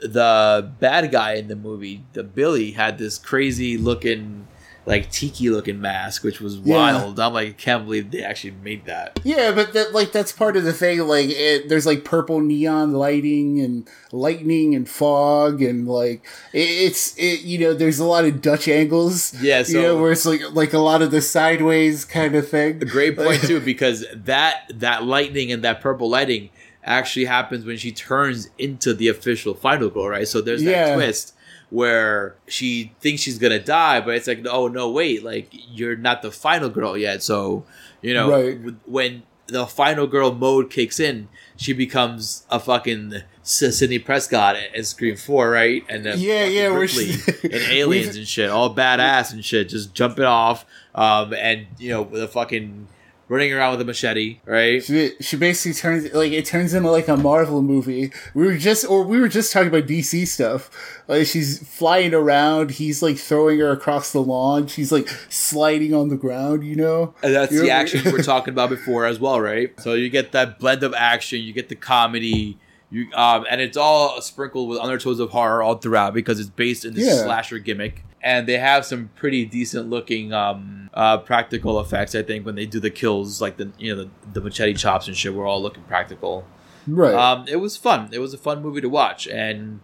the bad guy in the movie, the Billy, had this crazy looking like tiki looking mask, which was Yeah. wild. I'm like, I can't believe they actually made that. Yeah, but that like that's part of the thing. Like, it, there's like purple neon lighting and lightning and fog and like it, it's it. You know, there's a lot of Dutch angles. Yeah, you know, where it's like like a lot of the sideways kind of thing. A Great point too, because that that lightning and that purple lighting actually happens when she turns into the official final girl, right? So there's that twist where she thinks she's gonna die, but it's like, oh no, wait, like you're not the final girl yet. So you know, Right. w- when the final girl mode kicks in, she becomes a fucking Sidney Prescott in Scream Four, right? And then Yeah, yeah, we're- Ripley and aliens and shit, all badass and shit, just jumping off, um, and you know, with a fucking running around with a machete, right? She, she basically turns like it turns into like a Marvel movie. We were just or we were just talking about DC stuff. Like she's flying around, he's like throwing her across the lawn. She's like sliding on the ground. You know, And that's the You're- action we're talking about before as well, right? So you get that blend of action, you get the comedy, you um, and it's all sprinkled with undertones of horror all throughout because it's based in this Yeah. slasher gimmick. And they have some pretty decent looking um, uh, practical effects. I think when they do the kills, like the you know the, the machete chops and shit, were all looking practical. right? Um, it was fun. It was a fun movie to watch, and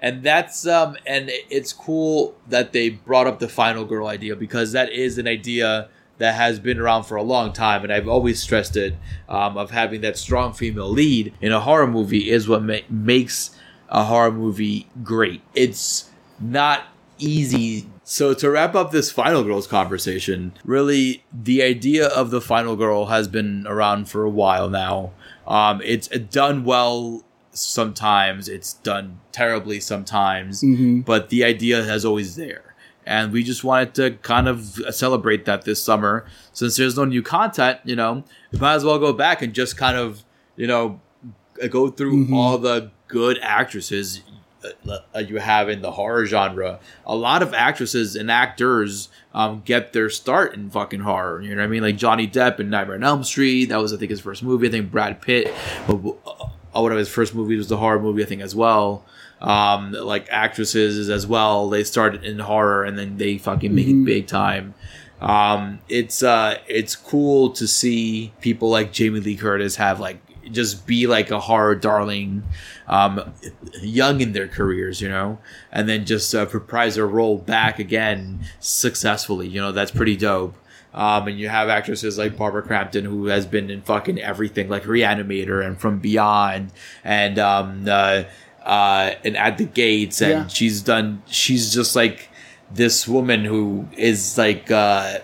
and that's um, and it's cool that they brought up the final girl idea because that is an idea that has been around for a long time, and I've always stressed it um, of having that strong female lead in a horror movie is what ma- makes a horror movie great. It's not easy. So to wrap up this final girls conversation, really the idea of the final girl has been around for a while now. Um, it's done well sometimes, it's done terribly sometimes, hmm but the idea has always there. And we just wanted to kind of celebrate that this summer. Since there's no new content, you know, we might as well go back and just kind of, you know, go through Mhm. all the good actresses you have in the horror genre. A lot of actresses and actors um, get their start in fucking horror. You know what I mean? Like Johnny Depp in Nightmare on Elm Street. That was, I think, his first movie. I think Brad Pitt, uh, uh, one of his first movies was the horror movie, I think, as well. Um, like actresses as well. They started in horror and then they fucking make it Mhm. big time. Um, it's uh, it's cool to see people like Jamie Lee Curtis have like just be like a horror darling, um, young in their careers, you know, and then just uh, reprise their role back again successfully. You know, that's pretty dope. Um, and you have actresses like Barbara Crampton, who has been in fucking everything, like Reanimator and From Beyond, and um, uh, uh, and At the Gates, and Yeah. she's done. She's just like this woman who is like uh,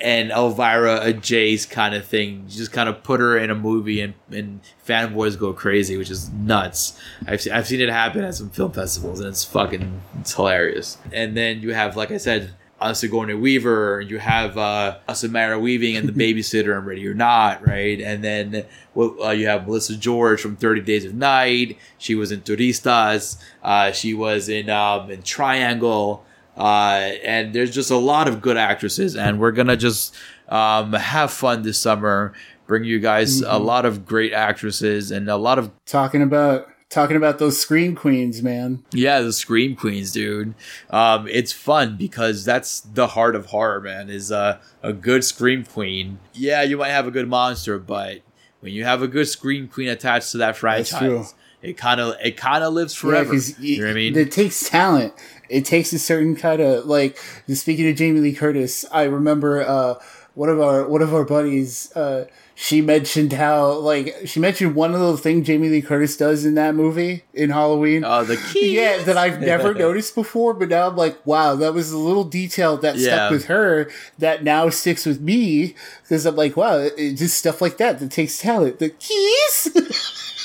an Elvira a Jace kind of thing. You just kind of put her in a movie and, and fanboys go crazy, which is nuts. I've seen, I've seen it happen at some film festivals and it's fucking it's hilarious. And then you have, like I said, uh, Sigourney Weaver, you have uh, Samara Weaving and the babysitter and Ready or Not, right? And then well, uh, you have Melissa George from Thirty Days of Night. She was in Turistas. Uh, she was in um, in Triangle. Uh, and there's just a lot of good actresses, and we're gonna just um, have fun this summer. Bring you guys a Mhm. lot of great actresses and a lot of talking about talking about those scream queens, man. yeah, the scream queens, dude. Um, it's fun because that's the heart of horror, man. Is uh, a good scream queen. Yeah, you might have a good monster, but when you have a good scream queen attached to that franchise, it kind of it kind of lives Yeah, forever. 'cause you know what I mean? It takes talent. It takes a certain kind of like. Speaking of Jamie Lee Curtis, I remember uh, one of our one of our buddies. Uh, she mentioned how like she mentioned one of the things Jamie Lee Curtis does in that movie in Halloween. Oh, the key. yeah, that I've never noticed before, but now I'm like, wow, that was a little detail that Yeah. stuck with her that now sticks with me because I'm like, wow, it, it- just stuff like that that takes talent. The keys.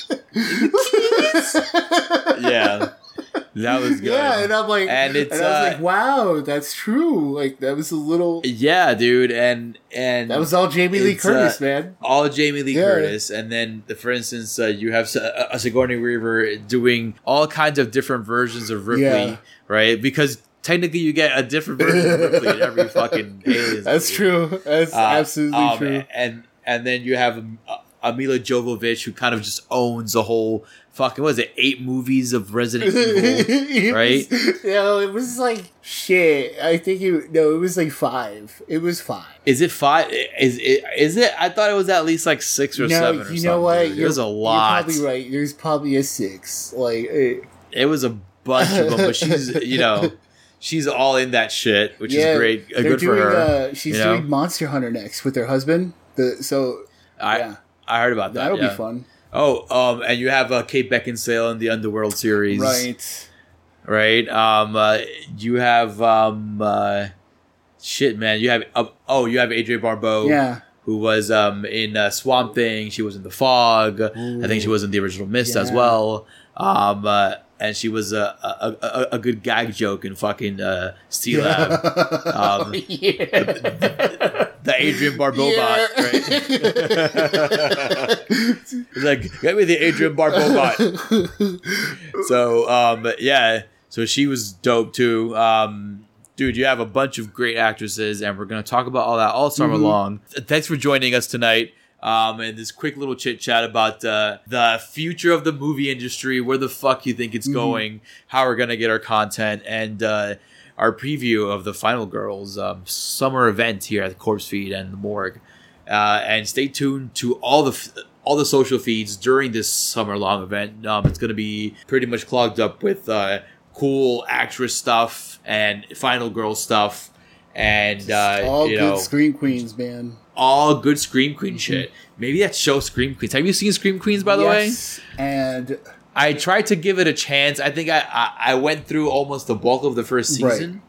yeah, that was good. Yeah, and I'm like, And and, it's, I was uh, like, wow, that's true. Like that was a little. Yeah, dude, and and That was all Jamie Lee Curtis, uh, man. all Jamie Lee Yeah. Curtis, and then the, for instance, uh, you have uh, a Sigourney Weaver doing all kinds of different versions of Ripley, Yeah. right? Because technically, you get a different version of Ripley in every fucking Aliens. That's movie. true. That's Uh, absolutely um, true. And and then you have a, uh, Milla Jovovich, who kind of just owns the whole fucking what was it eight movies of Resident Evil, right? Was, no, it was like shit. I think it no, it was like five. It was five. Is it five? Is it? Is it? I thought it was at least like six or no, seven. Or you know what? It a lot. You're probably right. There's probably a six. Like it, it was a bunch of them, but she's you know. She's all in that shit, which yeah, is great. Uh, good doing, for her. Uh, she's you know? doing Monster Hunter next with her husband. The so I yeah, I heard about that. that'll yeah. be fun. Oh, um, and you have uh, Kate Beckinsale in the Underworld series, Right. Right. Um, uh, you have um, uh, shit, man. You have uh, oh, you have Adrienne Barbeau, Yeah. who was um in uh, Swamp Thing. She was in The Fog. I think she was in the original Mist as well. Um, uh, and she was a, a, a, a good gag joke in fucking uh, Sealab. Um, yeah. The Adrienne Barbeau bot, right? He's like, get me the Adrienne Barbeau bot. so, um, yeah, so she was dope too. Um, dude, you have a bunch of great actresses, and we're gonna talk about all that all summer Mhm. long. Thanks for joining us tonight. Um, and this quick little chit chat about uh, the future of the movie industry, where the fuck you think it's Mhm. going, how we're gonna get our content, and uh, our preview of the Final Girls um, summer event here at the Corpsefeed and the Morgue. Uh, and stay tuned to all the f- all the social feeds during this summer long event. Um, it's going to be pretty much clogged up with uh, cool actress stuff and Final Girl stuff, and uh, All you good know scream queens, man. all good Scream Queen shit. Maybe that show Scream Queens. Have you seen Scream Queens by the way? Yes, And I tried to give it a chance. I think I, I, I went through almost the bulk of the first Right. season.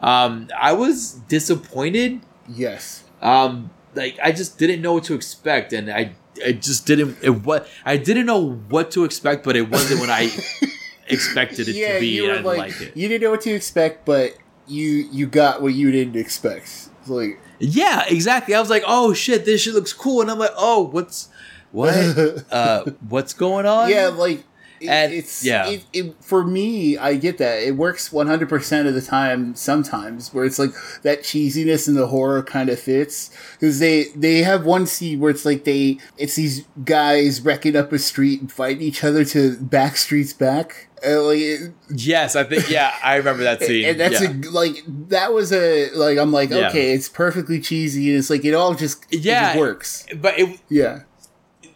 Um, I was disappointed. yes. Um, like I just didn't know what to expect, and I I just didn't it what I didn't know what to expect, but it wasn't what I expected it yeah, to be. you and were I didn't like, it. you didn't know what to expect, but you you got what you didn't expect. It's like Yeah, exactly. I was like, oh shit, this shit looks cool, and I'm like, oh, what's what? uh, what's going on? yeah, like And- it's yeah. It, it, for me, I get that it works one hundred percent of the time. Sometimes where it's like that cheesiness and the horror kind of fits because they they have one scene where it's like they it's these guys wrecking up a street and fighting each other to back streets back. Uh, like, it- Yes, I think. Yeah, I remember that scene. and that's yeah. a like that was a like I'm like Yeah. okay, it's perfectly cheesy and it's like it all just it Yeah. just works. but it Yeah,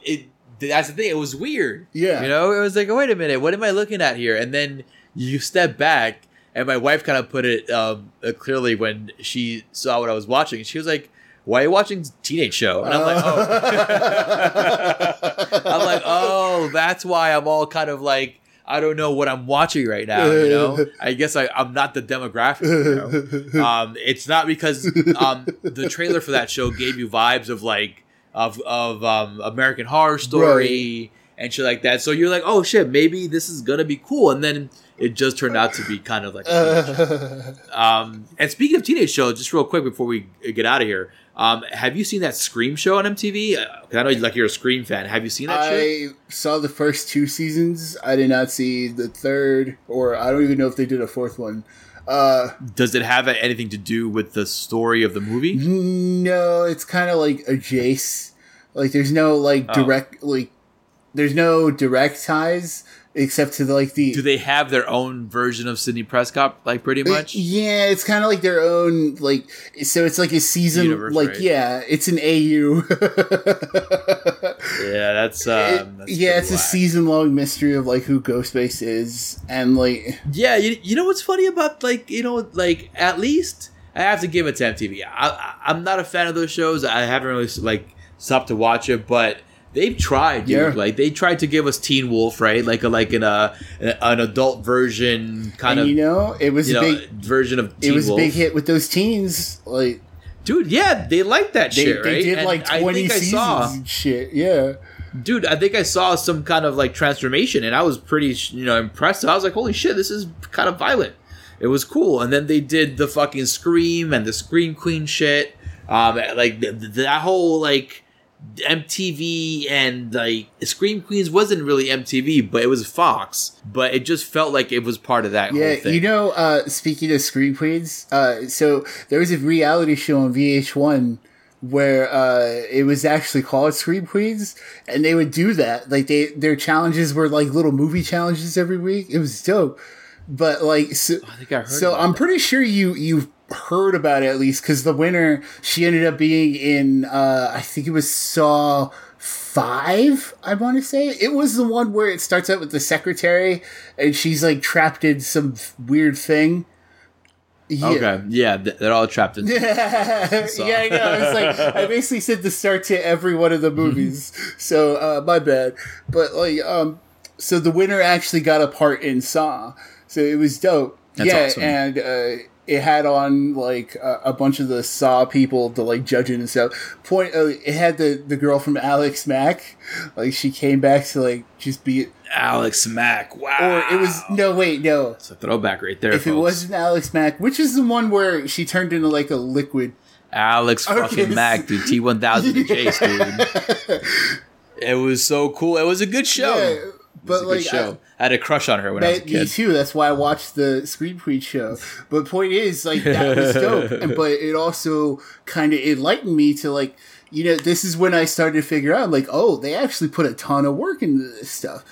it that's the thing. It was weird. Yeah. you know, it was like, wait a minute, what am I looking at here? And then you step back, and my wife kind of put it um, uh, clearly when she saw what I was watching. She was like, "Why are you watching Teenage Show?" And I'm like, "Oh." I'm like, oh, that's why I'm all kind of like, I don't know what I'm watching right now. You know, I guess I, I'm not the demographic. You know? um, it's not because um, the trailer for that show gave you vibes of like of of um, American Horror Story and shit like that. So you're like, oh shit, maybe this is gonna be cool, and then it just turned out to be kind of like. show. Um, and speaking of teenage shows, just real quick before we get out of here, um, have you seen that Scream show on MTV? Uh, 'cause I know you like you're a Scream fan. Have you seen that? I saw the first two seasons. I did not see the third, or I don't even know if they did a fourth one. Uh, Does it have anything to do with the story of the movie? no, it's kind of like a Jace. Like, there's no like Oh. direct like, there's no direct ties except to the, like the. Do they have their own version of Sidney Prescott, like pretty much? Yeah, it's kind of like their own like. So it's like a season, Universe, like right? yeah, it's an AU. Yeah, that's, um, that's yeah, pretty it's a season long mystery of like who Ghostface is, and like Yeah, you, you know what's funny about like you know like at least I have to give it to MTV. I, I, I'm not a fan of those shows. I haven't really like stopped to watch it, but they've tried. Dude. Yeah. Like they tried to give us Teen Wolf, right? Like a like an uh, an adult version kind and of you know it was a know big version of Teen it was Wolf. a big hit with those teens. Like Dude, yeah, they like that they, shit, they right? did And like twenty seasons saw- and shit. Yeah, dude i think i saw some kind of like transformation and i was pretty you know impressed i was like holy shit this is kind of violent it was cool and then they did the fucking scream and the scream queen shit um like th- th- that whole like mtv and like scream queens wasn't really mtv but it was fox but it just felt like it was part of that yeah. whole thing You know, uh, speaking of Scream queens, uh, so there was a reality show on VH1 where uh, it was actually called Scream Queens, and they would do that. Like they their challenges were like little movie challenges every week. It was dope. But like, so, I think I heard so I'm that. pretty sure you you heard about it at least because the winner she ended up being in uh, I think it was Saw five. I want to say it was the one where it starts out with the secretary and she's like trapped in some weird thing. Yeah. Okay, yeah, they're all trapped in. yeah, I know. It's like I basically said the start to every one of the movies. so uh, my bad. But like, um, so the winner actually got a part in Saw. So it was dope. That's yeah, awesome. and uh, it had on like a, a bunch of the Saw people to like judge it and stuff. Point. Uh, it had the the girl from Alex Mack. Like she came back to like just be. Alex Mack. Wow. Or it was no wait no. It's a throwback right there. If it wasn't Alex Mack, which is the one where she turned into like a liquid Alex fucking so- Mack, dude, T one thousand to Chase, dude. It was so cool. It was a good show. Yeah, but like show. I, had a crush on her when I was a That, me kid. too. That's why I watched the Scream Queen show. But point is, like that was dope. And- but it also kind of enlightened me to like, you know, this is when I started to figure out, like, oh, they actually put a ton of work into this stuff.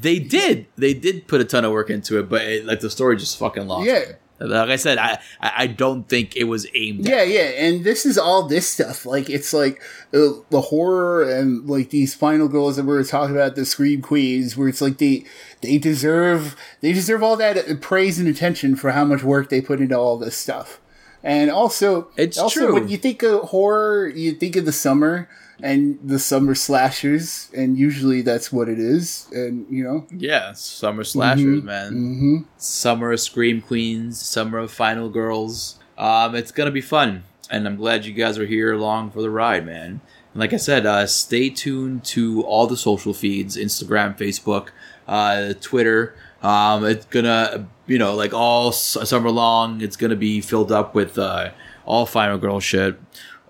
They did. They did put a ton of work into it, but it, like the story just fucking lost. Yeah. me. Like I said, I I don't think it was aimed. at Yeah, yeah, and this is all this stuff. Like it's like uh, the horror and like these final girls that we were talking about, the Scream Queens, where it's like they they deserve they deserve all that praise and attention for how much work they put into all this stuff. And also, It's also true. when you think of horror, you think of the summer and the summer slashers, and usually that's what it is. And you know, Yeah, summer slashers, Mhm, man. hmm Summer of Scream Queens, Summer of Final Girls. Um, it's gonna be fun, and I'm glad you guys are here along for the ride, man. And like I said, uh, stay tuned to all the social feeds: Instagram, Facebook, uh, Twitter. Um, it's gonna, you know, like all s- summer long, it's gonna be filled up with uh, all Final Girl shit,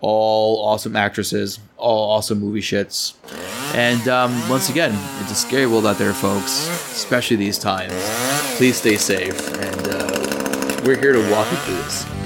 all awesome actresses, all awesome movie shits. And um, once again, it's a scary world out there, folks, especially these times. Please stay safe, and uh, we're here to walk you through this.